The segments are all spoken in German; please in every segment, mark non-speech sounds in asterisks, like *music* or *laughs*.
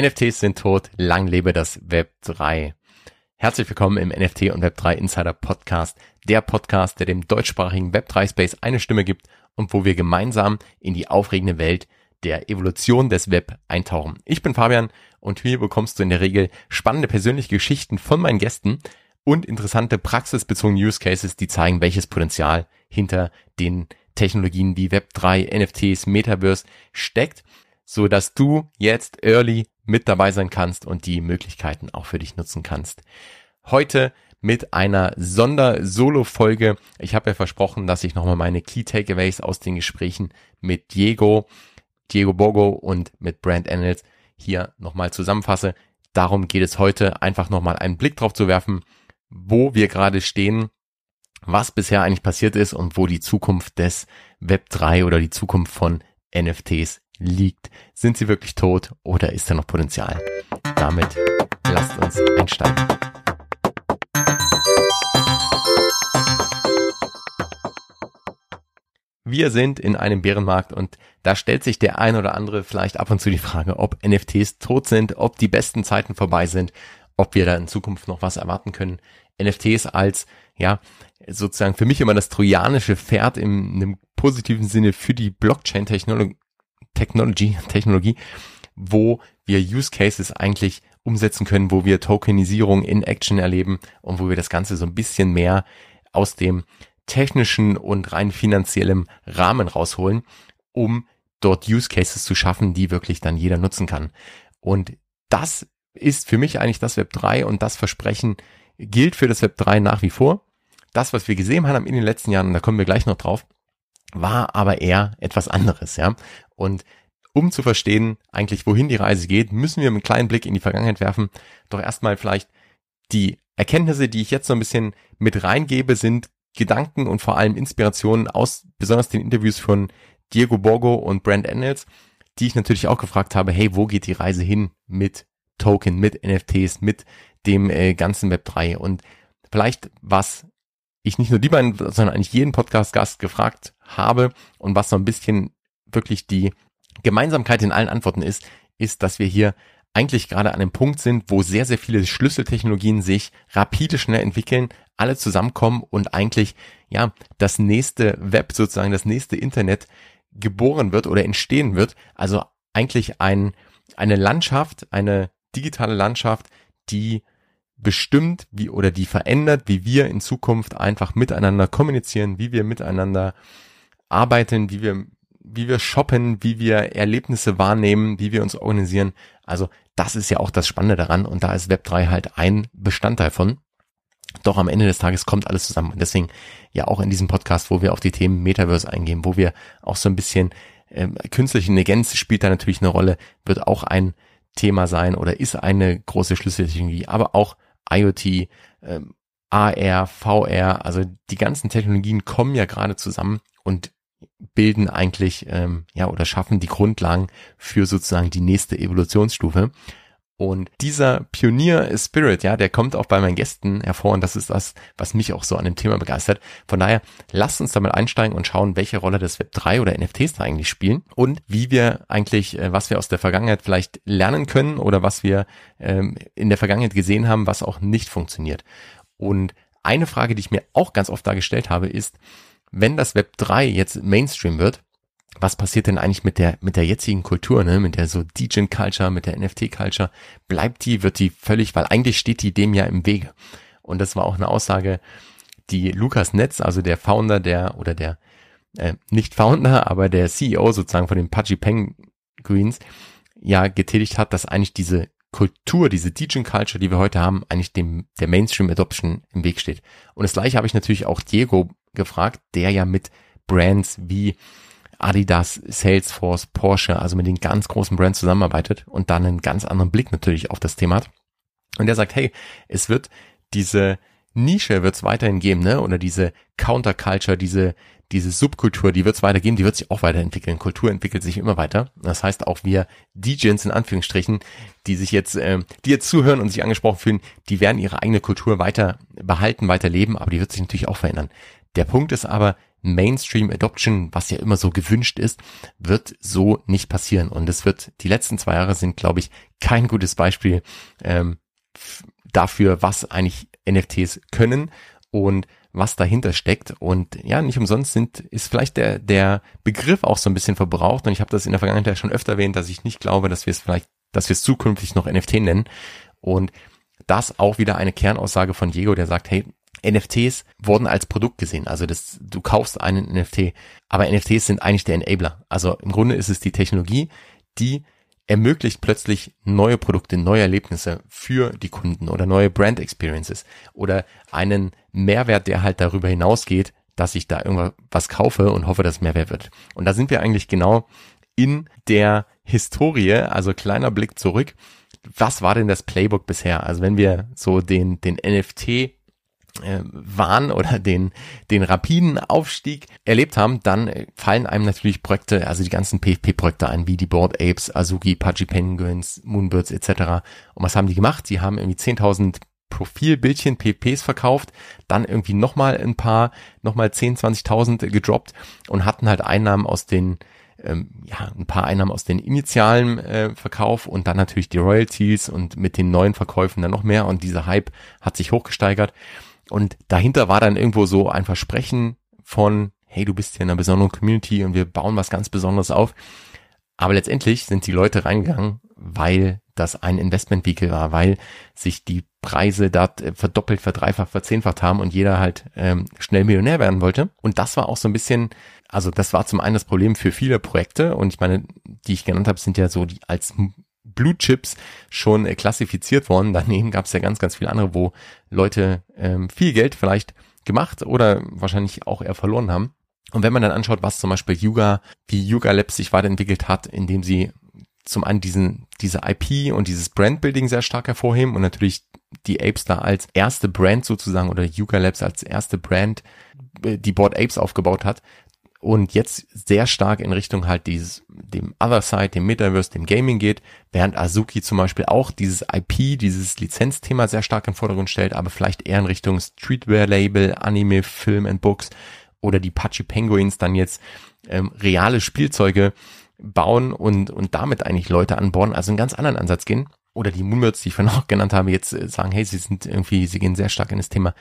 NFTs sind tot, lang lebe das Web 3. Herzlich willkommen im NFT und Web 3 Insider Podcast, der Podcast, der dem deutschsprachigen Web 3 Space eine Stimme gibt und wo wir gemeinsam in die aufregende Welt der Evolution des Web eintauchen. Ich bin Fabian und hier bekommst du in der Regel spannende persönliche Geschichten von meinen Gästen und interessante praxisbezogene Use Cases, die zeigen, welches Potenzial hinter den Technologien wie Web 3, NFTs, Metaverse steckt, so dass du jetzt early mit dabei sein kannst und die Möglichkeiten auch für dich nutzen kannst. Heute mit einer Sonder-Solo-Folge. Ich habe ja versprochen, dass ich nochmal meine Key Takeaways aus den Gesprächen mit Diego, Diego Bogo und mit Brand Annals hier nochmal zusammenfasse. Darum geht es heute, einfach nochmal einen Blick drauf zu werfen, wo wir gerade stehen, was bisher eigentlich passiert ist und wo die Zukunft des Web 3 oder die Zukunft von NFTs liegt. Sind sie wirklich tot oder ist da noch Potenzial? Damit lasst uns einsteigen. Wir sind in einem Bärenmarkt und da stellt sich der ein oder andere vielleicht ab und zu die Frage, ob NFTs tot sind, ob die besten Zeiten vorbei sind, ob wir da in Zukunft noch was erwarten können. NFTs als, ja, sozusagen für mich immer das trojanische Pferd im, in einem positiven Sinne für die Blockchain-Technologie Technology, Technologie, wo wir Use Cases eigentlich umsetzen können, wo wir Tokenisierung in Action erleben und wo wir das Ganze so ein bisschen mehr aus dem technischen und rein finanziellem Rahmen rausholen, um dort Use Cases zu schaffen, die wirklich dann jeder nutzen kann. Und das ist für mich eigentlich das Web 3 und das Versprechen gilt für das Web 3 nach wie vor. Das, was wir gesehen haben in den letzten Jahren, und da kommen wir gleich noch drauf, war aber eher etwas anderes, ja. Und um zu verstehen, eigentlich wohin die Reise geht, müssen wir einen kleinen Blick in die Vergangenheit werfen. Doch erstmal vielleicht die Erkenntnisse, die ich jetzt so ein bisschen mit reingebe, sind Gedanken und vor allem Inspirationen aus besonders den Interviews von Diego Borgo und Brand Annals, die ich natürlich auch gefragt habe, hey, wo geht die Reise hin mit Token, mit NFTs, mit dem äh, ganzen Web 3 und vielleicht was ich nicht nur die beiden, sondern eigentlich jeden Podcast-Gast gefragt habe und was so ein bisschen wirklich die Gemeinsamkeit in allen Antworten ist, ist, dass wir hier eigentlich gerade an einem Punkt sind, wo sehr, sehr viele Schlüsseltechnologien sich rapide schnell entwickeln, alle zusammenkommen und eigentlich, ja, das nächste Web, sozusagen das nächste Internet geboren wird oder entstehen wird. Also eigentlich ein, eine Landschaft, eine digitale Landschaft, die bestimmt, wie oder die verändert, wie wir in Zukunft einfach miteinander kommunizieren, wie wir miteinander arbeiten, wie wir wie wir shoppen, wie wir Erlebnisse wahrnehmen, wie wir uns organisieren. Also das ist ja auch das Spannende daran und da ist Web3 halt ein Bestandteil von. Doch am Ende des Tages kommt alles zusammen und deswegen ja auch in diesem Podcast, wo wir auf die Themen Metaverse eingehen, wo wir auch so ein bisschen äh, künstliche Intelligenz spielt da natürlich eine Rolle, wird auch ein Thema sein oder ist eine große Schlüsseltechnologie, aber auch IoT, ähm, AR, VR, also die ganzen Technologien kommen ja gerade zusammen und bilden eigentlich ähm, ja oder schaffen die Grundlagen für sozusagen die nächste Evolutionsstufe. Und dieser Pionier-Spirit, ja, der kommt auch bei meinen Gästen hervor und das ist das, was mich auch so an dem Thema begeistert. Von daher, lasst uns damit einsteigen und schauen, welche Rolle das Web 3 oder NFTs da eigentlich spielen und wie wir eigentlich, äh, was wir aus der Vergangenheit vielleicht lernen können oder was wir ähm, in der Vergangenheit gesehen haben, was auch nicht funktioniert. Und eine Frage, die ich mir auch ganz oft dargestellt habe, ist, wenn das Web 3 jetzt Mainstream wird, was passiert denn eigentlich mit der, mit der jetzigen Kultur, ne? mit der so DJ-Culture, mit der NFT-Culture? Bleibt die, wird die völlig, weil eigentlich steht die dem ja im Wege. Und das war auch eine Aussage, die Lukas Netz, also der Founder der, oder der, äh, nicht Founder, aber der CEO sozusagen von den Pudgy Penguins, ja getätigt hat, dass eigentlich diese Kultur, diese DJ-Culture, die wir heute haben, eigentlich dem, der Mainstream-Adoption im Weg steht. Und das gleiche habe ich natürlich auch Diego gefragt, der ja mit Brands wie Adidas, Salesforce, Porsche, also mit den ganz großen Brands zusammenarbeitet und dann einen ganz anderen Blick natürlich auf das Thema hat. Und der sagt, hey, es wird diese Nische wird es weiterhin geben, ne? Oder diese Counterculture, diese diese Subkultur, die wird es weitergeben, die wird sich auch weiterentwickeln. Kultur entwickelt sich immer weiter. Das heißt auch wir DJs in Anführungsstrichen, die sich jetzt, äh, die jetzt zuhören und sich angesprochen fühlen, die werden ihre eigene Kultur weiter behalten, weiter leben, aber die wird sich natürlich auch verändern. Der Punkt ist aber, Mainstream Adoption, was ja immer so gewünscht ist, wird so nicht passieren. Und es wird, die letzten zwei Jahre sind, glaube ich, kein gutes Beispiel ähm, dafür, was eigentlich NFTs können und was dahinter steckt. Und ja, nicht umsonst sind, ist vielleicht der, der Begriff auch so ein bisschen verbraucht. Und ich habe das in der Vergangenheit schon öfter erwähnt, dass ich nicht glaube, dass wir es vielleicht, dass wir es zukünftig noch NFT nennen. Und das auch wieder eine Kernaussage von Diego, der sagt, hey, NFTs wurden als Produkt gesehen. Also das, du kaufst einen NFT, aber NFTs sind eigentlich der Enabler. Also im Grunde ist es die Technologie, die ermöglicht plötzlich neue Produkte, neue Erlebnisse für die Kunden oder neue Brand Experiences oder einen Mehrwert, der halt darüber hinausgeht, dass ich da irgendwas kaufe und hoffe, dass es Mehrwert wird. Und da sind wir eigentlich genau in der Historie, also kleiner Blick zurück. Was war denn das Playbook bisher? Also wenn wir so den, den NFT äh, Wahn oder den, den rapiden Aufstieg erlebt haben, dann fallen einem natürlich Projekte, also die ganzen PFP-Projekte ein, wie die Board Apes, Azuki, Pudgy Penguins, Moonbirds etc. Und was haben die gemacht? Die haben irgendwie 10.000 Profilbildchen, PPs verkauft, dann irgendwie nochmal ein paar, nochmal 10, 20.000 gedroppt und hatten halt Einnahmen aus den, ähm, ja, ein paar Einnahmen aus den initialen äh, Verkauf und dann natürlich die Royalties und mit den neuen Verkäufen dann noch mehr und dieser Hype hat sich hochgesteigert. Und dahinter war dann irgendwo so ein Versprechen von, hey, du bist hier in einer besonderen Community und wir bauen was ganz Besonderes auf. Aber letztendlich sind die Leute reingegangen, weil das ein Investment Vehicle war, weil sich die Preise dort verdoppelt, verdreifacht, verzehnfacht haben und jeder halt ähm, schnell Millionär werden wollte. Und das war auch so ein bisschen, also das war zum einen das Problem für viele Projekte und ich meine, die ich genannt habe, sind ja so die als Blue Chips schon äh, klassifiziert worden. Daneben gab es ja ganz, ganz viele andere, wo Leute ähm, viel Geld vielleicht gemacht oder wahrscheinlich auch eher verloren haben. Und wenn man dann anschaut, was zum Beispiel Yuga, wie Yuga Labs sich weiterentwickelt hat, indem sie zum einen diesen, diese IP und dieses Brandbuilding sehr stark hervorheben und natürlich die Apes da als erste Brand sozusagen oder Yuga Labs als erste Brand äh, die Board Apes aufgebaut hat, und jetzt sehr stark in Richtung halt dieses, dem Other Side, dem Metaverse, dem Gaming geht, während Azuki zum Beispiel auch dieses IP, dieses Lizenzthema sehr stark in den Vordergrund stellt, aber vielleicht eher in Richtung Streetwear-Label, Anime, Film and Books oder die Pachi Penguins dann jetzt ähm, reale Spielzeuge bauen und, und damit eigentlich Leute anbauen, also einen ganz anderen Ansatz gehen. Oder die Moonbirds, die ich vorhin auch genannt habe, jetzt äh, sagen, hey, sie sind irgendwie, sie gehen sehr stark in das Thema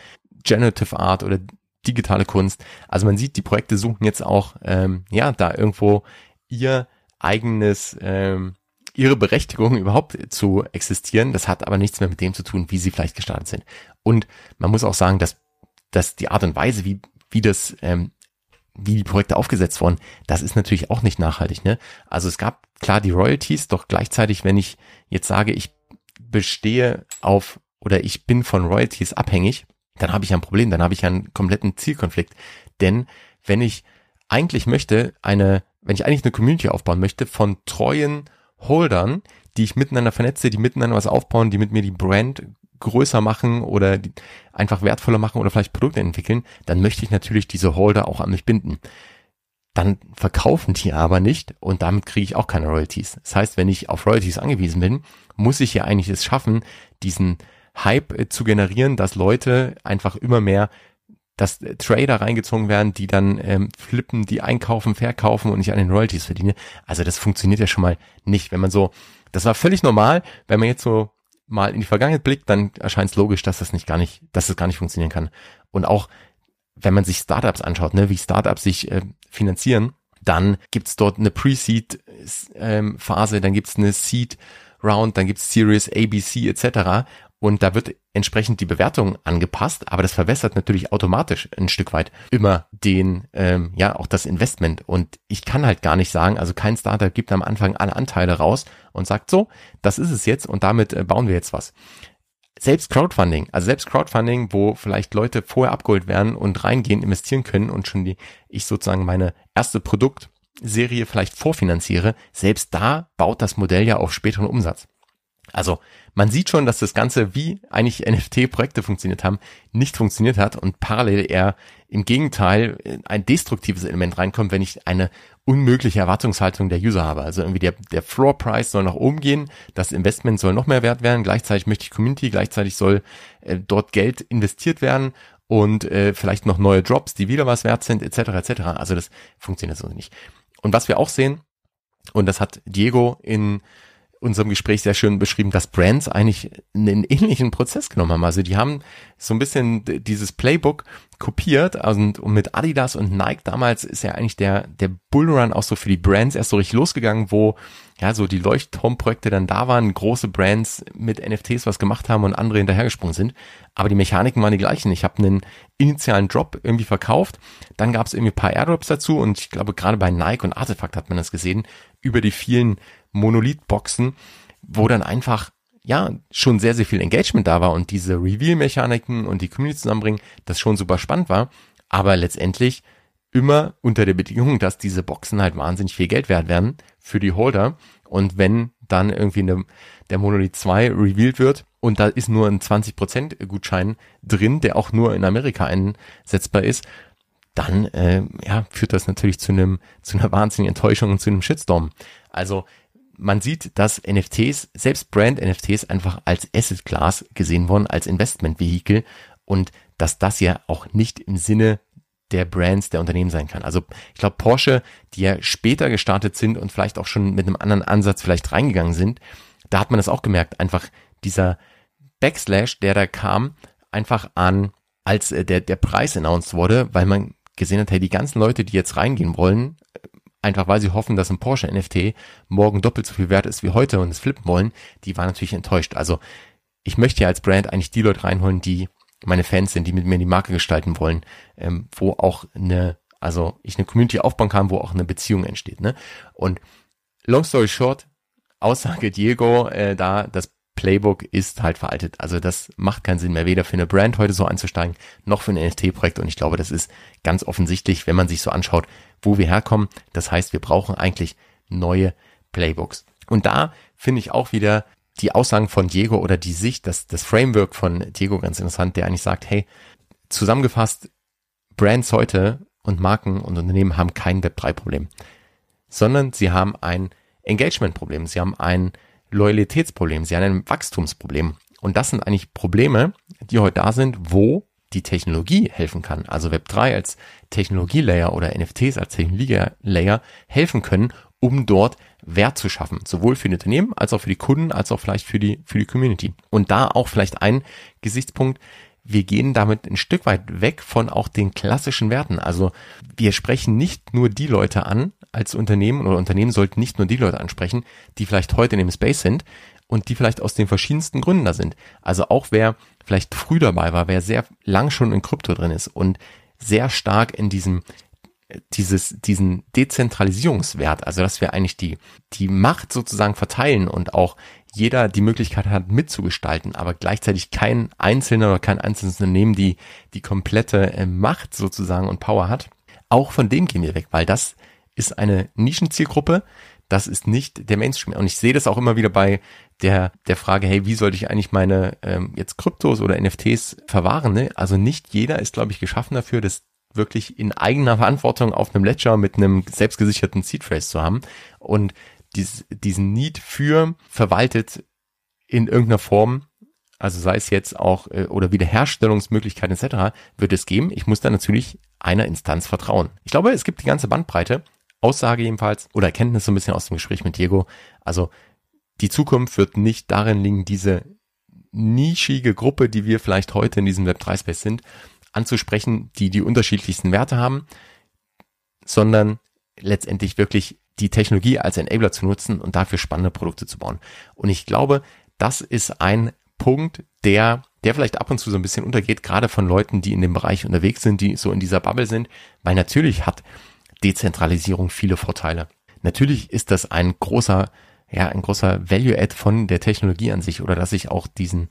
Generative Art oder digitale Kunst. Also man sieht, die Projekte suchen jetzt auch, ähm, ja, da irgendwo ihr eigenes, ähm, ihre Berechtigung überhaupt zu existieren. Das hat aber nichts mehr mit dem zu tun, wie sie vielleicht gestartet sind. Und man muss auch sagen, dass, dass die Art und Weise, wie, wie das, ähm, wie die Projekte aufgesetzt wurden, das ist natürlich auch nicht nachhaltig. Ne? Also es gab klar die Royalties, doch gleichzeitig, wenn ich jetzt sage, ich bestehe auf oder ich bin von Royalties abhängig, dann habe ich ein Problem, dann habe ich einen kompletten Zielkonflikt. Denn wenn ich eigentlich möchte, eine, wenn ich eigentlich eine Community aufbauen möchte von treuen Holdern, die ich miteinander vernetze, die miteinander was aufbauen, die mit mir die Brand größer machen oder einfach wertvoller machen oder vielleicht Produkte entwickeln, dann möchte ich natürlich diese Holder auch an mich binden. Dann verkaufen die aber nicht und damit kriege ich auch keine Royalties. Das heißt, wenn ich auf Royalties angewiesen bin, muss ich ja eigentlich es schaffen, diesen Hype äh, zu generieren, dass Leute einfach immer mehr dass äh, Trader reingezogen werden, die dann ähm, flippen, die einkaufen, verkaufen und nicht an den Royalties verdienen. Also das funktioniert ja schon mal nicht. Wenn man so, das war völlig normal, wenn man jetzt so mal in die Vergangenheit blickt, dann erscheint es logisch, dass das nicht gar nicht, dass das gar nicht funktionieren kann. Und auch wenn man sich Startups anschaut, ne, wie Startups sich äh, finanzieren, dann gibt's dort eine Pre-Seed-Phase, ähm, dann gibt's eine Seed Round, dann gibt's Series ABC etc und da wird entsprechend die Bewertung angepasst, aber das verwässert natürlich automatisch ein Stück weit immer den, ähm, ja, auch das Investment. Und ich kann halt gar nicht sagen, also kein Startup gibt am Anfang alle Anteile raus und sagt so, das ist es jetzt und damit äh, bauen wir jetzt was. Selbst Crowdfunding, also selbst Crowdfunding, wo vielleicht Leute vorher abgeholt werden und reingehen, investieren können und schon die, ich sozusagen meine erste Produktserie vielleicht vorfinanziere, selbst da baut das Modell ja auf späteren Umsatz. Also man sieht schon, dass das Ganze, wie eigentlich NFT-Projekte funktioniert haben, nicht funktioniert hat und parallel eher im Gegenteil ein destruktives Element reinkommt, wenn ich eine unmögliche Erwartungshaltung der User habe. Also irgendwie der, der Floor Price soll nach oben gehen, das Investment soll noch mehr wert werden, gleichzeitig möchte ich Community, gleichzeitig soll äh, dort Geld investiert werden und äh, vielleicht noch neue Drops, die wieder was wert sind, etc. etc. Also das funktioniert so nicht. Und was wir auch sehen, und das hat Diego in unserem Gespräch sehr schön beschrieben, dass Brands eigentlich einen ähnlichen Prozess genommen haben. Also die haben so ein bisschen dieses Playbook kopiert und, und mit Adidas und Nike damals ist ja eigentlich der, der Bullrun auch so für die Brands erst so richtig losgegangen, wo ja so die Leuchtturmprojekte dann da waren, große Brands mit NFTs was gemacht haben und andere hinterhergesprungen sind. Aber die Mechaniken waren die gleichen. Ich habe einen initialen Drop irgendwie verkauft, dann gab es irgendwie paar Airdrops dazu und ich glaube gerade bei Nike und Artefakt hat man das gesehen, über die vielen Monolith-Boxen, wo dann einfach ja, schon sehr, sehr viel Engagement da war und diese Reveal-Mechaniken und die Community zusammenbringen, das schon super spannend war, aber letztendlich immer unter der Bedingung, dass diese Boxen halt wahnsinnig viel Geld wert werden für die Holder und wenn dann irgendwie eine, der Monolith 2 revealed wird und da ist nur ein 20% Gutschein drin, der auch nur in Amerika einsetzbar ist, dann äh, ja, führt das natürlich zu einem zu einer wahnsinnigen Enttäuschung und zu einem Shitstorm. Also man sieht, dass NFTs, selbst Brand-NFTs einfach als Asset Class gesehen wurden, als Investment-Vehikel und dass das ja auch nicht im Sinne der Brands, der Unternehmen sein kann. Also ich glaube, Porsche, die ja später gestartet sind und vielleicht auch schon mit einem anderen Ansatz vielleicht reingegangen sind, da hat man das auch gemerkt, einfach dieser Backslash, der da kam, einfach an, als äh, der, der Preis announced wurde, weil man gesehen hat, hey, die ganzen Leute, die jetzt reingehen wollen, einfach weil sie hoffen, dass ein Porsche NFT morgen doppelt so viel wert ist wie heute und es flippen wollen, die waren natürlich enttäuscht. Also ich möchte ja als Brand eigentlich die Leute reinholen, die meine Fans sind, die mit mir die Marke gestalten wollen, ähm, wo auch eine, also ich eine Community aufbauen kann, wo auch eine Beziehung entsteht. Ne? Und long story short, Aussage Diego, äh, da das Playbook ist halt veraltet. Also das macht keinen Sinn mehr, weder für eine Brand heute so einzusteigen, noch für ein NFT-Projekt. Und ich glaube, das ist ganz offensichtlich, wenn man sich so anschaut, wo wir herkommen. Das heißt, wir brauchen eigentlich neue Playbooks. Und da finde ich auch wieder die Aussagen von Diego oder die Sicht, das, das Framework von Diego ganz interessant, der eigentlich sagt, hey, zusammengefasst, Brands heute und Marken und Unternehmen haben kein Web3-Problem, sondern sie haben ein Engagement-Problem, sie haben ein Loyalitätsproblem, sie haben ein Wachstumsproblem. Und das sind eigentlich Probleme, die heute da sind, wo die Technologie helfen kann. Also Web3 als Technologielayer oder NFTs als Technologielayer helfen können, um dort Wert zu schaffen, sowohl für die Unternehmen als auch für die Kunden, als auch vielleicht für die, für die Community. Und da auch vielleicht ein Gesichtspunkt, wir gehen damit ein Stück weit weg von auch den klassischen Werten. Also wir sprechen nicht nur die Leute an als Unternehmen oder Unternehmen sollten nicht nur die Leute ansprechen, die vielleicht heute in dem Space sind und die vielleicht aus den verschiedensten Gründen da sind. Also auch wer vielleicht früh dabei war, wer sehr lang schon in Krypto drin ist und sehr stark in diesem dieses, diesen Dezentralisierungswert, also dass wir eigentlich die, die Macht sozusagen verteilen und auch jeder die Möglichkeit hat mitzugestalten, aber gleichzeitig kein Einzelner oder kein einzelnes Unternehmen die, die komplette äh, Macht sozusagen und Power hat. Auch von dem gehen wir weg, weil das ist eine Nischenzielgruppe, das ist nicht der Mainstream. Und ich sehe das auch immer wieder bei der, der Frage, hey, wie sollte ich eigentlich meine ähm, jetzt Kryptos oder NFTs verwahren? Ne? Also nicht jeder ist, glaube ich, geschaffen dafür, das wirklich in eigener Verantwortung auf einem Ledger mit einem selbstgesicherten Seed Phrase zu haben und dies, diesen Need für verwaltet in irgendeiner Form, also sei es jetzt auch äh, oder Wiederherstellungsmöglichkeiten etc., wird es geben. Ich muss da natürlich einer Instanz vertrauen. Ich glaube, es gibt die ganze Bandbreite Aussage jedenfalls oder Erkenntnis so ein bisschen aus dem Gespräch mit Diego. Also die Zukunft wird nicht darin liegen, diese nischige Gruppe, die wir vielleicht heute in diesem Web3-Space sind, anzusprechen, die die unterschiedlichsten Werte haben, sondern letztendlich wirklich die Technologie als Enabler zu nutzen und dafür spannende Produkte zu bauen. Und ich glaube, das ist ein Punkt, der, der vielleicht ab und zu so ein bisschen untergeht, gerade von Leuten, die in dem Bereich unterwegs sind, die so in dieser Bubble sind, weil natürlich hat Dezentralisierung viele Vorteile. Natürlich ist das ein großer, ja, ein großer Value-Add von der Technologie an sich oder dass ich auch diesen,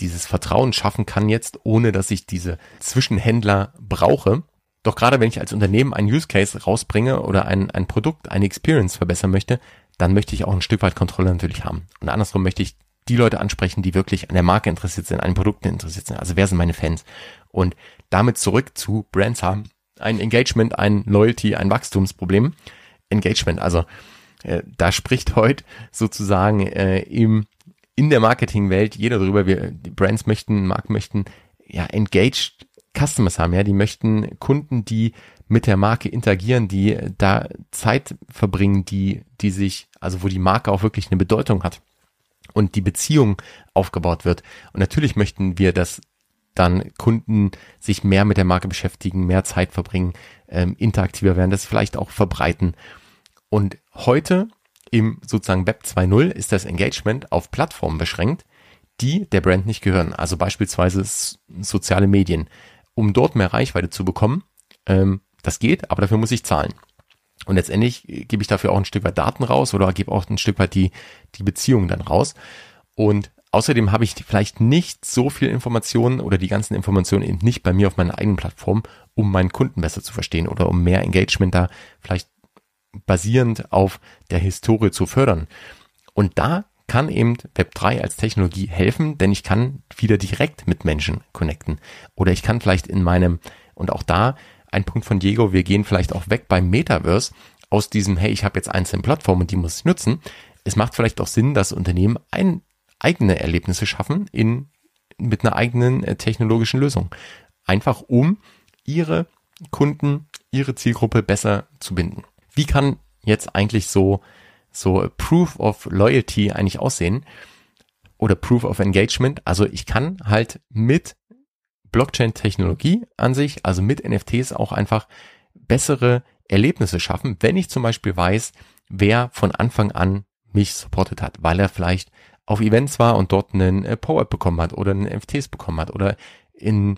dieses Vertrauen schaffen kann jetzt, ohne dass ich diese Zwischenhändler brauche. Doch gerade wenn ich als Unternehmen einen Use Case rausbringe oder ein, ein Produkt, eine Experience verbessern möchte, dann möchte ich auch ein Stück weit Kontrolle natürlich haben. Und andersrum möchte ich die Leute ansprechen, die wirklich an der Marke interessiert sind, an den Produkten interessiert sind. Also wer sind meine Fans? Und damit zurück zu Brands haben, ein Engagement, ein Loyalty, ein Wachstumsproblem. Engagement, also äh, da spricht heute sozusagen äh, im in der Marketingwelt jeder darüber, wir die Brands möchten, Marken möchten ja engaged Customers haben, ja, die möchten Kunden, die mit der Marke interagieren, die da Zeit verbringen, die, die sich, also wo die Marke auch wirklich eine Bedeutung hat und die Beziehung aufgebaut wird. Und natürlich möchten wir, dass dann Kunden sich mehr mit der Marke beschäftigen, mehr Zeit verbringen, ähm, interaktiver werden, das vielleicht auch verbreiten. Und heute im sozusagen Web 2.0 ist das Engagement auf Plattformen beschränkt, die der Brand nicht gehören. Also beispielsweise soziale Medien. Um dort mehr Reichweite zu bekommen, ähm, das geht, aber dafür muss ich zahlen. Und letztendlich gebe ich dafür auch ein Stück weit Daten raus oder gebe auch ein Stück weit die, die Beziehung dann raus. Und außerdem habe ich vielleicht nicht so viel Informationen oder die ganzen Informationen eben nicht bei mir auf meiner eigenen Plattform, um meinen Kunden besser zu verstehen oder um mehr Engagement da vielleicht basierend auf der Historie zu fördern. Und da kann eben Web3 als Technologie helfen, denn ich kann wieder direkt mit Menschen connecten. Oder ich kann vielleicht in meinem, und auch da ein Punkt von Diego, wir gehen vielleicht auch weg beim Metaverse aus diesem, hey, ich habe jetzt einzelne Plattformen und die muss ich nutzen. Es macht vielleicht auch Sinn, dass Unternehmen ein, eigene Erlebnisse schaffen in, mit einer eigenen äh, technologischen Lösung. Einfach um ihre Kunden, ihre Zielgruppe besser zu binden. Wie kann jetzt eigentlich so, so Proof of Loyalty eigentlich aussehen? Oder Proof of Engagement? Also ich kann halt mit Blockchain-Technologie an sich, also mit NFTs auch einfach bessere Erlebnisse schaffen, wenn ich zum Beispiel weiß, wer von Anfang an mich supportet hat, weil er vielleicht auf Events war und dort einen äh, Power-Up bekommen hat oder einen NFTs bekommen hat oder in,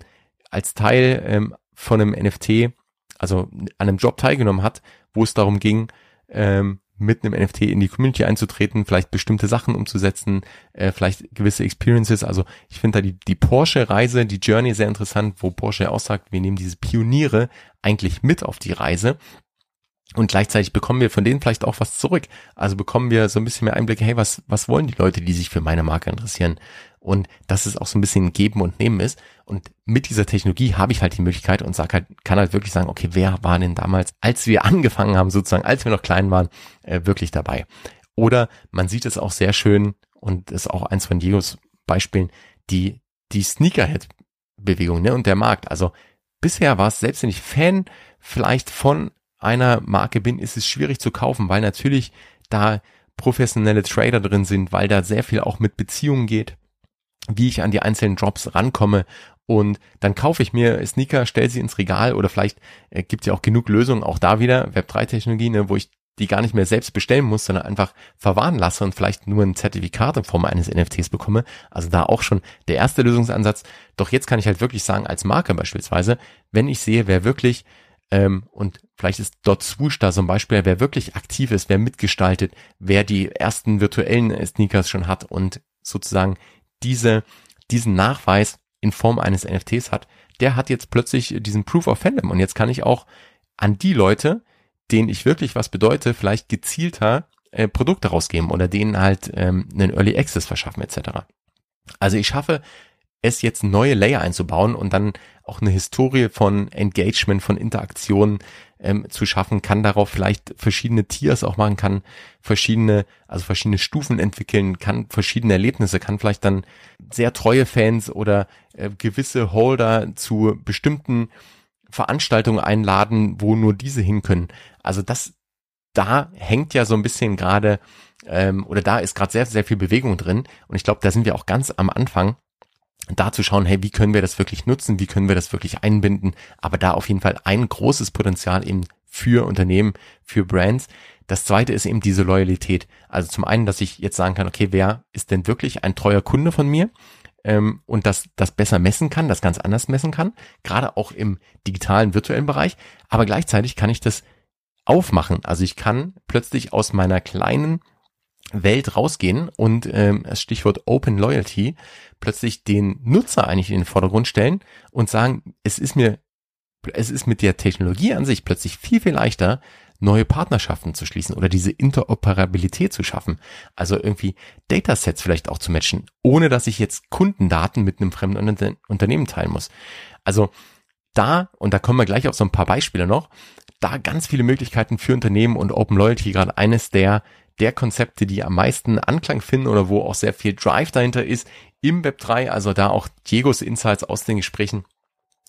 als Teil ähm, von einem NFT, also an einem Job teilgenommen hat, wo es darum ging, ähm, mit einem NFT in die Community einzutreten, vielleicht bestimmte Sachen umzusetzen, äh, vielleicht gewisse Experiences. Also ich finde da die, die Porsche-Reise, die Journey sehr interessant, wo Porsche auch sagt, wir nehmen diese Pioniere eigentlich mit auf die Reise. Und gleichzeitig bekommen wir von denen vielleicht auch was zurück. Also bekommen wir so ein bisschen mehr Einblicke, hey, was, was wollen die Leute, die sich für meine Marke interessieren? und dass es auch so ein bisschen Geben und Nehmen ist. Und mit dieser Technologie habe ich halt die Möglichkeit und sag halt, kann halt wirklich sagen, okay, wer war denn damals, als wir *laughs* angefangen haben, sozusagen, als wir noch klein waren, äh, wirklich dabei. Oder man sieht es auch sehr schön und ist auch eins von Diegos Beispielen, die, die Sneakerhead-Bewegung ne, und der Markt. Also bisher war es, selbst wenn ich Fan vielleicht von einer Marke bin, ist es schwierig zu kaufen, weil natürlich da professionelle Trader drin sind, weil da sehr viel auch mit Beziehungen geht wie ich an die einzelnen Drops rankomme und dann kaufe ich mir Sneaker, stelle sie ins Regal oder vielleicht äh, gibt ja auch genug Lösungen, auch da wieder Web3-Technologie, ne, wo ich die gar nicht mehr selbst bestellen muss, sondern einfach verwahren lasse und vielleicht nur ein Zertifikat in Form eines NFTs bekomme. Also da auch schon der erste Lösungsansatz. Doch jetzt kann ich halt wirklich sagen, als Marke beispielsweise, wenn ich sehe, wer wirklich ähm, und vielleicht ist dort Swoosh da zum Beispiel, wer wirklich aktiv ist, wer mitgestaltet, wer die ersten virtuellen Sneakers schon hat und sozusagen diese, diesen Nachweis in Form eines NFTs hat, der hat jetzt plötzlich diesen Proof of Fandom und jetzt kann ich auch an die Leute, denen ich wirklich was bedeute, vielleicht gezielter äh, Produkte rausgeben oder denen halt ähm, einen Early Access verschaffen etc. Also ich schaffe es jetzt neue Layer einzubauen und dann auch eine Historie von Engagement, von Interaktion ähm, zu schaffen, kann darauf vielleicht verschiedene Tiers auch machen, kann verschiedene, also verschiedene Stufen entwickeln, kann verschiedene Erlebnisse, kann vielleicht dann sehr treue Fans oder äh, gewisse Holder zu bestimmten Veranstaltungen einladen, wo nur diese hin können. Also das, da hängt ja so ein bisschen gerade, ähm, oder da ist gerade sehr, sehr viel Bewegung drin. Und ich glaube, da sind wir auch ganz am Anfang da zu schauen, hey, wie können wir das wirklich nutzen, wie können wir das wirklich einbinden, aber da auf jeden Fall ein großes Potenzial eben für Unternehmen, für Brands. Das zweite ist eben diese Loyalität. Also zum einen, dass ich jetzt sagen kann, okay, wer ist denn wirklich ein treuer Kunde von mir? Ähm, und das, das besser messen kann, das ganz anders messen kann, gerade auch im digitalen, virtuellen Bereich. Aber gleichzeitig kann ich das aufmachen. Also ich kann plötzlich aus meiner kleinen Welt rausgehen und ähm, das Stichwort Open Loyalty plötzlich den Nutzer eigentlich in den Vordergrund stellen und sagen, es ist mir, es ist mit der Technologie an sich plötzlich viel, viel leichter, neue Partnerschaften zu schließen oder diese Interoperabilität zu schaffen. Also irgendwie Datasets vielleicht auch zu matchen, ohne dass ich jetzt Kundendaten mit einem fremden Unternehmen teilen muss. Also da, und da kommen wir gleich auf so ein paar Beispiele noch, da ganz viele Möglichkeiten für Unternehmen und Open Loyalty gerade eines der der Konzepte, die am meisten Anklang finden oder wo auch sehr viel Drive dahinter ist im Web 3, also da auch Diegos Insights aus den Gesprächen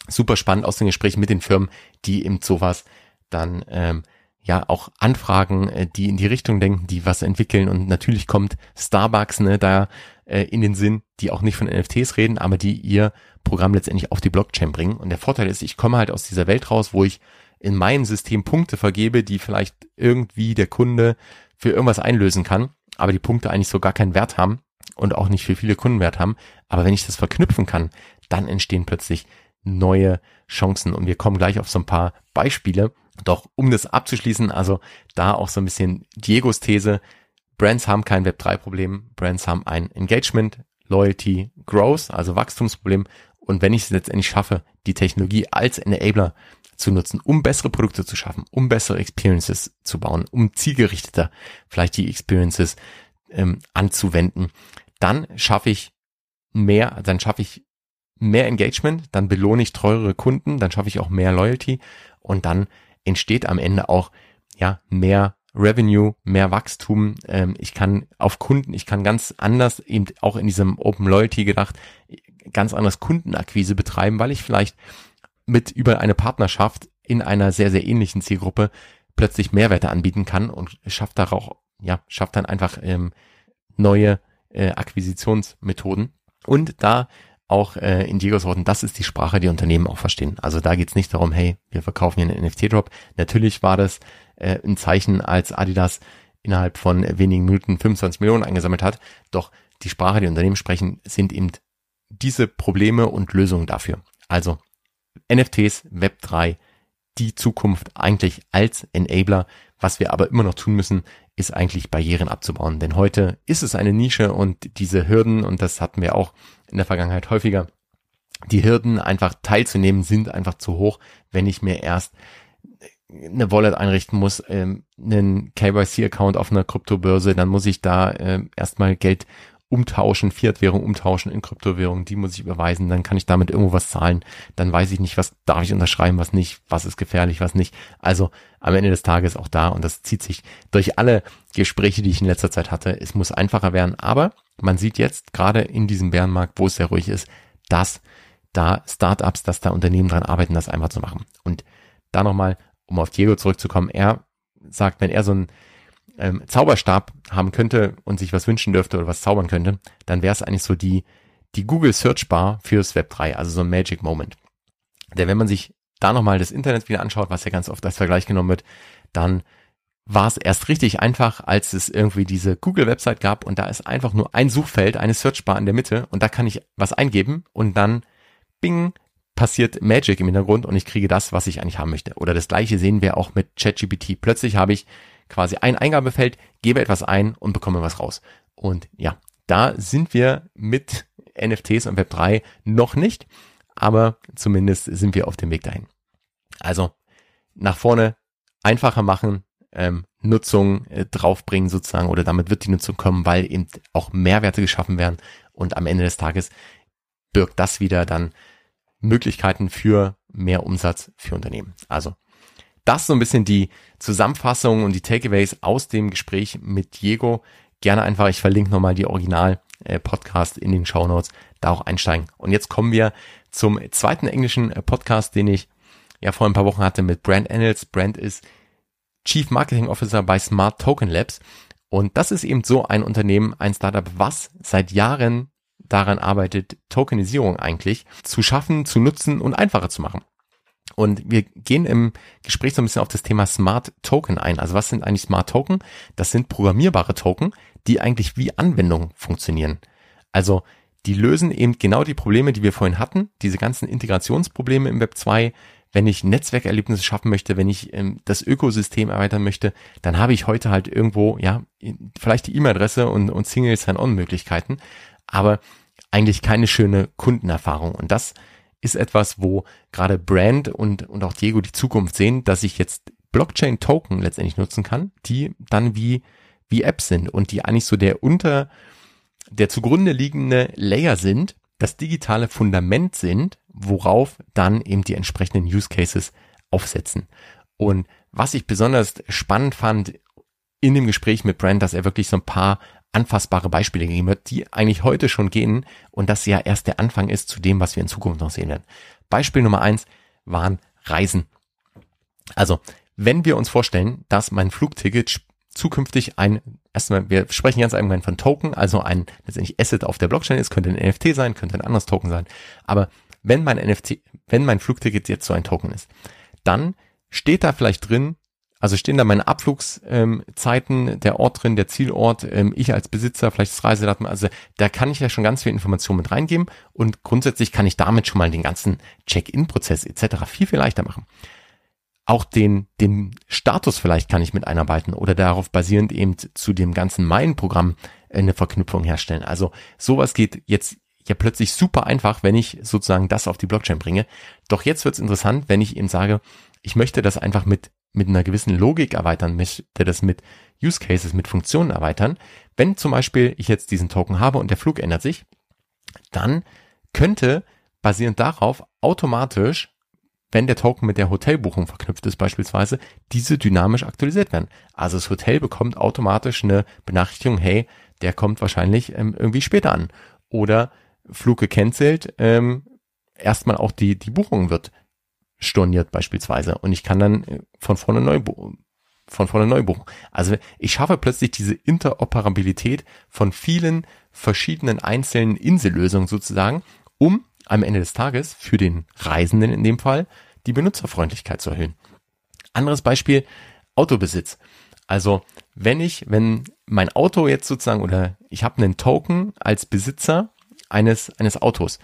super spannend aus den Gesprächen mit den Firmen, die eben sowas dann ähm, ja auch Anfragen, äh, die in die Richtung denken, die was entwickeln und natürlich kommt Starbucks ne, da äh, in den Sinn, die auch nicht von NFTs reden, aber die ihr Programm letztendlich auf die Blockchain bringen. Und der Vorteil ist, ich komme halt aus dieser Welt raus, wo ich in meinem System Punkte vergebe, die vielleicht irgendwie der Kunde für irgendwas einlösen kann, aber die Punkte eigentlich so gar keinen Wert haben und auch nicht für viele Kunden Wert haben. Aber wenn ich das verknüpfen kann, dann entstehen plötzlich neue Chancen. Und wir kommen gleich auf so ein paar Beispiele. Doch um das abzuschließen, also da auch so ein bisschen Diegos These, Brands haben kein Web3-Problem, Brands haben ein Engagement, Loyalty, Growth, also Wachstumsproblem. Und wenn ich es letztendlich schaffe, die Technologie als Enabler zu nutzen, um bessere Produkte zu schaffen, um bessere Experiences zu bauen, um zielgerichteter vielleicht die Experiences ähm, anzuwenden, dann schaffe ich mehr, dann schaffe ich mehr Engagement, dann belohne ich teurere Kunden, dann schaffe ich auch mehr Loyalty und dann entsteht am Ende auch ja mehr Revenue, mehr Wachstum. Ähm, ich kann auf Kunden, ich kann ganz anders eben auch in diesem Open Loyalty gedacht, ganz anders Kundenakquise betreiben, weil ich vielleicht mit über eine Partnerschaft in einer sehr, sehr ähnlichen Zielgruppe plötzlich Mehrwerte anbieten kann und schafft darauf, ja, schafft dann einfach ähm, neue äh, Akquisitionsmethoden. Und da auch äh, in Diegos Worten, das ist die Sprache, die Unternehmen auch verstehen. Also da geht's nicht darum, hey, wir verkaufen hier einen NFT-Drop. Natürlich war das äh, ein Zeichen, als Adidas innerhalb von wenigen Minuten 25 Millionen eingesammelt hat. Doch die Sprache, die Unternehmen sprechen, sind eben diese Probleme und Lösungen dafür. Also NFTs, Web3, die Zukunft eigentlich als Enabler. Was wir aber immer noch tun müssen, ist eigentlich Barrieren abzubauen. Denn heute ist es eine Nische und diese Hürden, und das hatten wir auch in der Vergangenheit häufiger, die Hürden einfach teilzunehmen sind einfach zu hoch, wenn ich mir erst eine Wallet einrichten muss, ähm, einen KYC-Account auf einer Kryptobörse, dann muss ich da ähm, erstmal Geld umtauschen, Fiat-Währung umtauschen in Kryptowährung, die muss ich überweisen, dann kann ich damit irgendwo was zahlen, dann weiß ich nicht, was darf ich unterschreiben, was nicht, was ist gefährlich, was nicht. Also am Ende des Tages auch da und das zieht sich durch alle Gespräche, die ich in letzter Zeit hatte. Es muss einfacher werden, aber man sieht jetzt gerade in diesem Bärenmarkt, wo es sehr ruhig ist, dass da Startups, dass da Unternehmen dran arbeiten, das einfach zu machen. Und da nochmal, um auf Diego zurückzukommen, er sagt, wenn er so ein ähm, Zauberstab haben könnte und sich was wünschen dürfte oder was zaubern könnte, dann wäre es eigentlich so die, die Google Search Bar fürs Web 3, also so ein Magic Moment. Denn wenn man sich da nochmal das Internet wieder anschaut, was ja ganz oft als Vergleich genommen wird, dann war es erst richtig einfach, als es irgendwie diese Google-Website gab und da ist einfach nur ein Suchfeld, eine Searchbar in der Mitte und da kann ich was eingeben und dann bing, passiert Magic im Hintergrund und ich kriege das, was ich eigentlich haben möchte. Oder das gleiche sehen wir auch mit ChatGPT. Plötzlich habe ich quasi ein Eingabefeld, gebe etwas ein und bekomme was raus. Und ja, da sind wir mit NFTs und Web3 noch nicht, aber zumindest sind wir auf dem Weg dahin. Also nach vorne einfacher machen, ähm, Nutzung äh, draufbringen sozusagen oder damit wird die Nutzung kommen, weil eben auch Mehrwerte geschaffen werden und am Ende des Tages birgt das wieder dann Möglichkeiten für mehr Umsatz für Unternehmen. Also das so ein bisschen die Zusammenfassung und die Takeaways aus dem Gespräch mit Diego. Gerne einfach, ich verlinke nochmal die Original-Podcast in den Show Notes, da auch einsteigen. Und jetzt kommen wir zum zweiten englischen äh, Podcast, den ich ja vor ein paar Wochen hatte mit Brand Annals. Brand ist Chief Marketing Officer bei Smart Token Labs. Und das ist eben so ein Unternehmen, ein Startup, was seit Jahren daran arbeitet, Tokenisierung eigentlich zu schaffen, zu nutzen und einfacher zu machen. Und wir gehen im Gespräch so ein bisschen auf das Thema Smart Token ein. Also was sind eigentlich Smart Token? Das sind programmierbare Token, die eigentlich wie Anwendungen funktionieren. Also die lösen eben genau die Probleme, die wir vorhin hatten, diese ganzen Integrationsprobleme im Web 2. Wenn ich Netzwerkerlebnisse schaffen möchte, wenn ich ähm, das Ökosystem erweitern möchte, dann habe ich heute halt irgendwo, ja, vielleicht die E-Mail-Adresse und, und Single Sign-On-Möglichkeiten, aber eigentlich keine schöne Kundenerfahrung. Und das ist etwas, wo gerade Brand und, und auch Diego die Zukunft sehen, dass ich jetzt Blockchain-Token letztendlich nutzen kann, die dann wie, wie Apps sind und die eigentlich so der unter, der zugrunde liegende Layer sind, das digitale Fundament sind, worauf dann eben die entsprechenden Use Cases aufsetzen. Und was ich besonders spannend fand in dem Gespräch mit Brand, dass er wirklich so ein paar anfassbare Beispiele gegeben wird, die eigentlich heute schon gehen und das ja erst der Anfang ist zu dem, was wir in Zukunft noch sehen werden. Beispiel Nummer eins waren Reisen. Also, wenn wir uns vorstellen, dass mein Flugticket zukünftig ein, erstmal, wir sprechen ganz allgemein von Token, also ein letztendlich Asset auf der Blockchain ist, könnte ein NFT sein, könnte ein anderes Token sein, aber wenn mein NFT, wenn mein Flugticket jetzt so ein Token ist, dann steht da vielleicht drin, also stehen da meine Abflugszeiten, ähm, der Ort drin, der Zielort, ähm, ich als Besitzer, vielleicht das Reisedatum, also da kann ich ja schon ganz viel Informationen mit reingeben und grundsätzlich kann ich damit schon mal den ganzen Check-in-Prozess etc. viel, viel leichter machen. Auch den, den Status vielleicht kann ich mit einarbeiten oder darauf basierend eben zu dem ganzen Main-Programm eine Verknüpfung herstellen. Also sowas geht jetzt ja plötzlich super einfach, wenn ich sozusagen das auf die Blockchain bringe. Doch jetzt wird es interessant, wenn ich eben sage, ich möchte das einfach mit mit einer gewissen Logik erweitern, möchte das mit Use Cases, mit Funktionen erweitern. Wenn zum Beispiel ich jetzt diesen Token habe und der Flug ändert sich, dann könnte basierend darauf automatisch, wenn der Token mit der Hotelbuchung verknüpft ist beispielsweise, diese dynamisch aktualisiert werden. Also das Hotel bekommt automatisch eine Benachrichtigung, hey, der kommt wahrscheinlich ähm, irgendwie später an. Oder Flug gecancelt, ähm, erstmal auch die, die Buchung wird storniert beispielsweise und ich kann dann äh, von vorne neu von vorne neu buchen. Also ich schaffe plötzlich diese Interoperabilität von vielen verschiedenen einzelnen Insellösungen sozusagen, um am Ende des Tages für den Reisenden in dem Fall die Benutzerfreundlichkeit zu erhöhen. Anderes Beispiel, Autobesitz. Also wenn ich, wenn mein Auto jetzt sozusagen oder ich habe einen Token als Besitzer eines, eines Autos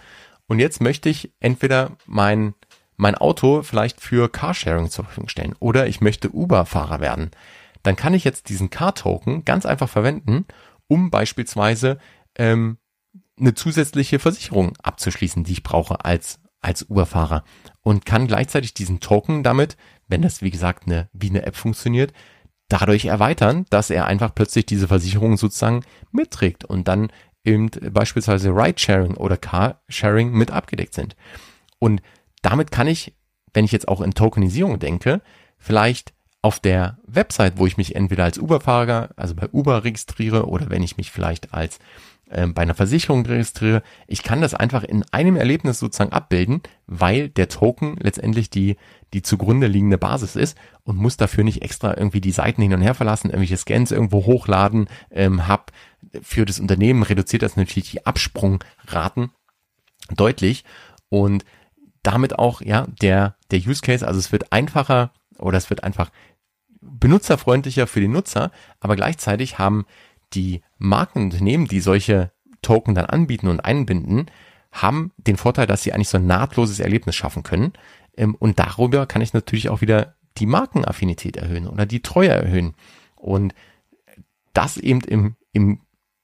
und jetzt möchte ich entweder mein mein Auto vielleicht für Carsharing zur Verfügung stellen oder ich möchte Uber-Fahrer werden, dann kann ich jetzt diesen Car-Token ganz einfach verwenden, um beispielsweise ähm, eine zusätzliche Versicherung abzuschließen, die ich brauche als als Uber-Fahrer und kann gleichzeitig diesen Token damit, wenn das wie gesagt eine, wie eine App funktioniert, dadurch erweitern, dass er einfach plötzlich diese Versicherung sozusagen mitträgt und dann eben beispielsweise Ride-Sharing oder Car-Sharing mit abgedeckt sind. Und damit kann ich, wenn ich jetzt auch in Tokenisierung denke, vielleicht auf der Website, wo ich mich entweder als Uber-Fahrer, also bei Uber registriere oder wenn ich mich vielleicht als äh, bei einer Versicherung registriere, ich kann das einfach in einem Erlebnis sozusagen abbilden, weil der Token letztendlich die, die zugrunde liegende Basis ist und muss dafür nicht extra irgendwie die Seiten hin und her verlassen, irgendwelche Scans irgendwo hochladen, ähm, hab. Für das Unternehmen reduziert das natürlich die Absprungraten deutlich und damit auch, ja, der, der Use Case, also es wird einfacher oder es wird einfach benutzerfreundlicher für den Nutzer, aber gleichzeitig haben die Markenunternehmen, die solche Token dann anbieten und einbinden, haben den Vorteil, dass sie eigentlich so ein nahtloses Erlebnis schaffen können. Ähm, und darüber kann ich natürlich auch wieder die Markenaffinität erhöhen oder die Treue erhöhen. Und das eben im, im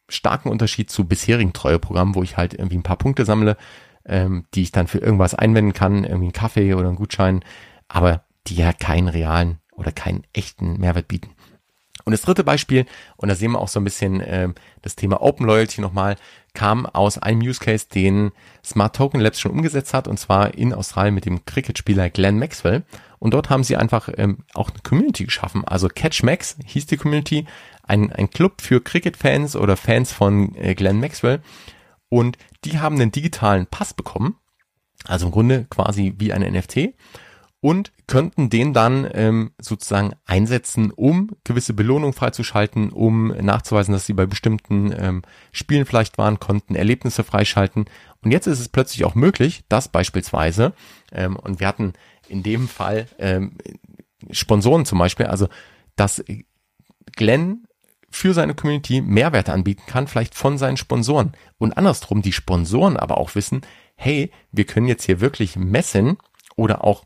starken Unterschied zu bisherigen Treueprogrammen, wo ich halt irgendwie ein paar Punkte sammle, ähm, die ich dann für irgendwas einwenden kann, irgendwie einen Kaffee oder einen Gutschein, aber die ja keinen realen oder keinen echten Mehrwert bieten. Und das dritte Beispiel, und da sehen wir auch so ein bisschen äh, das Thema Open Loyalty nochmal, kam aus einem Use Case, den Smart Token Labs schon umgesetzt hat, und zwar in Australien mit dem Cricket-Spieler Glenn Maxwell. Und dort haben sie einfach ähm, auch eine Community geschaffen. Also Catch Max hieß die Community, ein, ein Club für Cricket-Fans oder Fans von äh, Glenn Maxwell, und die haben einen digitalen Pass bekommen, also im Grunde quasi wie ein NFT und könnten den dann ähm, sozusagen einsetzen, um gewisse Belohnungen freizuschalten, um nachzuweisen, dass sie bei bestimmten ähm, Spielen vielleicht waren, konnten Erlebnisse freischalten. Und jetzt ist es plötzlich auch möglich, dass beispielsweise, ähm, und wir hatten in dem Fall ähm, Sponsoren zum Beispiel, also dass Glenn für seine Community Mehrwerte anbieten kann, vielleicht von seinen Sponsoren. Und andersrum, die Sponsoren aber auch wissen, hey, wir können jetzt hier wirklich messen oder auch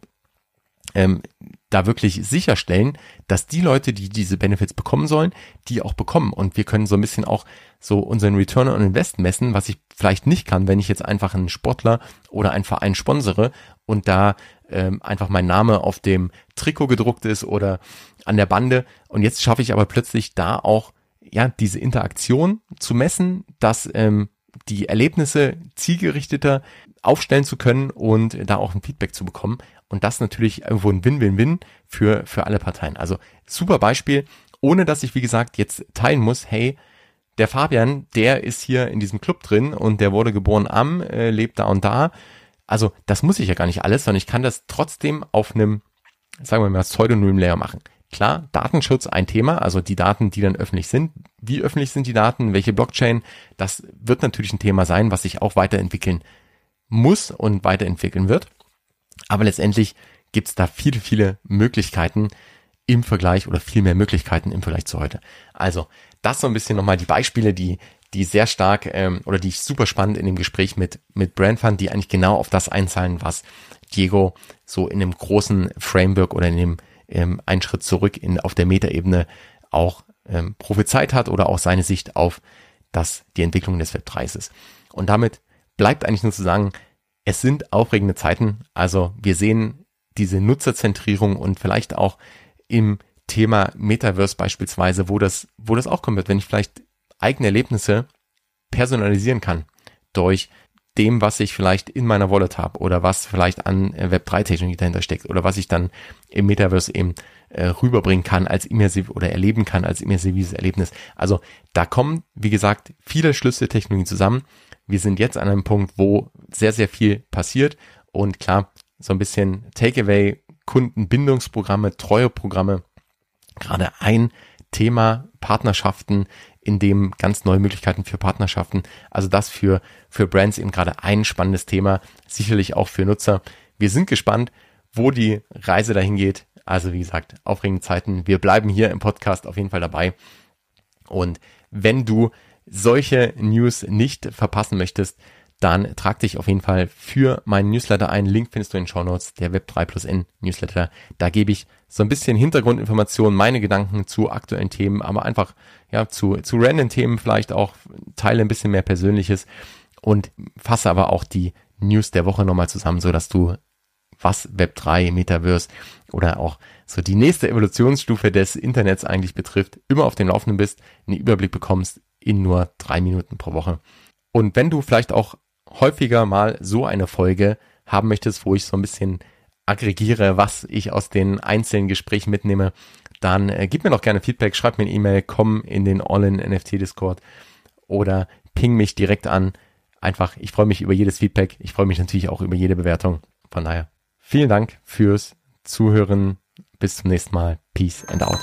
ähm, da wirklich sicherstellen, dass die Leute, die diese Benefits bekommen sollen, die auch bekommen. Und wir können so ein bisschen auch so unseren Return on Invest messen, was ich vielleicht nicht kann, wenn ich jetzt einfach einen Sportler oder einen Verein sponsere und da ähm, einfach mein Name auf dem Trikot gedruckt ist oder an der Bande. Und jetzt schaffe ich aber plötzlich da auch ja, diese Interaktion zu messen, dass ähm, die Erlebnisse zielgerichteter aufstellen zu können und da auch ein Feedback zu bekommen. Und das natürlich irgendwo ein Win-Win-Win für, für alle Parteien. Also super Beispiel, ohne dass ich, wie gesagt, jetzt teilen muss, hey, der Fabian, der ist hier in diesem Club drin und der wurde geboren am, äh, lebt da und da. Also das muss ich ja gar nicht alles, sondern ich kann das trotzdem auf einem, sagen wir mal, Pseudonym-Layer machen. Klar, Datenschutz ein Thema, also die Daten, die dann öffentlich sind. Wie öffentlich sind die Daten? Welche Blockchain? Das wird natürlich ein Thema sein, was sich auch weiterentwickeln muss und weiterentwickeln wird. Aber letztendlich gibt's da viele, viele Möglichkeiten im Vergleich oder viel mehr Möglichkeiten im Vergleich zu heute. Also das so ein bisschen nochmal die Beispiele, die die sehr stark ähm, oder die ich super spannend in dem Gespräch mit mit Brand fand, die eigentlich genau auf das einzahlen, was Diego so in dem großen Framework oder in dem ähm, einen Schritt zurück in auf der Metaebene auch ähm, prophezeit hat oder auch seine Sicht auf das die Entwicklung des Web 3 ist. Und damit bleibt eigentlich nur zu sagen, es sind aufregende Zeiten. Also wir sehen diese Nutzerzentrierung und vielleicht auch im Thema Metaverse beispielsweise, wo das, wo das auch kommen wird, wenn ich vielleicht eigene Erlebnisse personalisieren kann durch dem, was ich vielleicht in meiner Wallet habe oder was vielleicht an äh, Web3-Technologie dahinter steckt oder was ich dann im Metaverse eben äh, rüberbringen kann als immersiv oder erleben kann als immersives Erlebnis. Also da kommen, wie gesagt, viele Schlüsseltechnologien zusammen. Wir sind jetzt an einem Punkt, wo sehr, sehr viel passiert und klar, so ein bisschen Takeaway, Kundenbindungsprogramme, Treueprogramme, gerade ein Thema Partnerschaften, in dem ganz neue Möglichkeiten für Partnerschaften. Also das für, für Brands eben gerade ein spannendes Thema, sicherlich auch für Nutzer. Wir sind gespannt, wo die Reise dahin geht. Also wie gesagt, aufregende Zeiten. Wir bleiben hier im Podcast auf jeden Fall dabei. Und wenn du solche News nicht verpassen möchtest, dann trag dich auf jeden Fall für meinen Newsletter ein. Link findest du in den Show Notes, der Web3 plus N Newsletter. Da gebe ich so ein bisschen Hintergrundinformationen, meine Gedanken zu aktuellen Themen, aber einfach ja zu, zu random Themen vielleicht auch, teile ein bisschen mehr Persönliches und fasse aber auch die News der Woche nochmal zusammen, so dass du was Web3, Metaverse oder auch so die nächste Evolutionsstufe des Internets eigentlich betrifft, immer auf dem Laufenden bist, einen Überblick bekommst in nur drei Minuten pro Woche. Und wenn du vielleicht auch häufiger mal so eine Folge haben möchtest, wo ich so ein bisschen aggregiere, was ich aus den einzelnen Gesprächen mitnehme, dann äh, gib mir doch gerne Feedback, schreib mir eine E-Mail, komm in den All-in-NFT-Discord oder ping mich direkt an. Einfach, ich freue mich über jedes Feedback. Ich freue mich natürlich auch über jede Bewertung. Von daher, vielen Dank fürs Zuhören. Bis zum nächsten Mal. Peace and out.